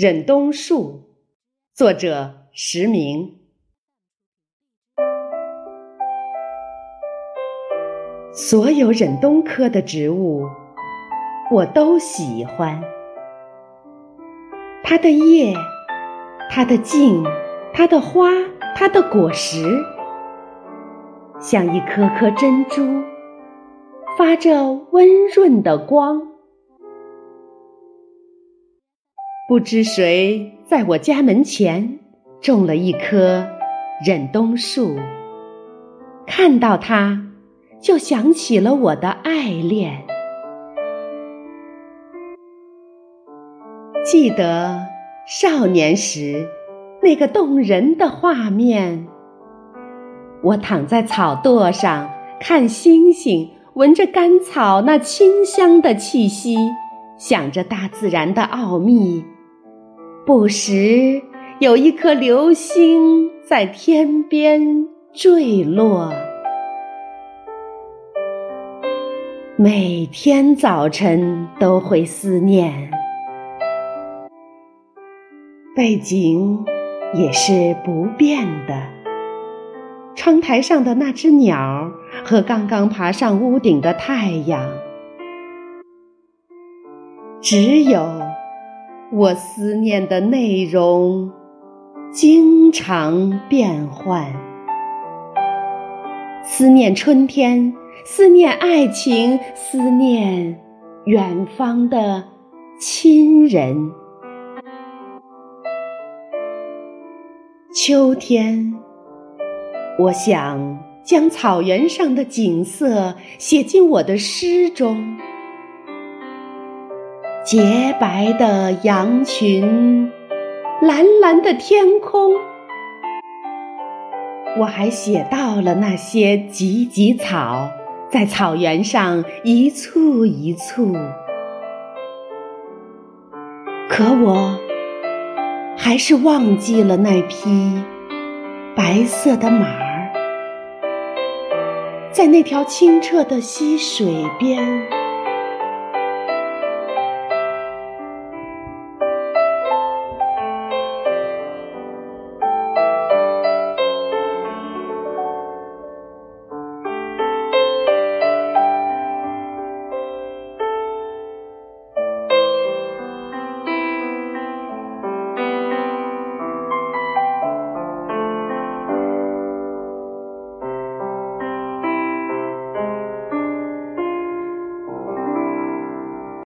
忍冬树，作者石明。所有忍冬科的植物，我都喜欢。它的叶，它的茎，它的花，它的果实，像一颗颗珍珠，发着温润的光。不知谁在我家门前种了一棵忍冬树，看到它，就想起了我的爱恋。记得少年时那个动人的画面，我躺在草垛上看星星，闻着干草那清香的气息，想着大自然的奥秘。不时有一颗流星在天边坠落，每天早晨都会思念，背景也是不变的。窗台上的那只鸟和刚刚爬上屋顶的太阳，只有。我思念的内容经常变换，思念春天，思念爱情，思念远方的亲人。秋天，我想将草原上的景色写进我的诗中。洁白的羊群，蓝蓝的天空，我还写到了那些芨芨草在草原上一簇一簇。可我还是忘记了那匹白色的马儿，在那条清澈的溪水边。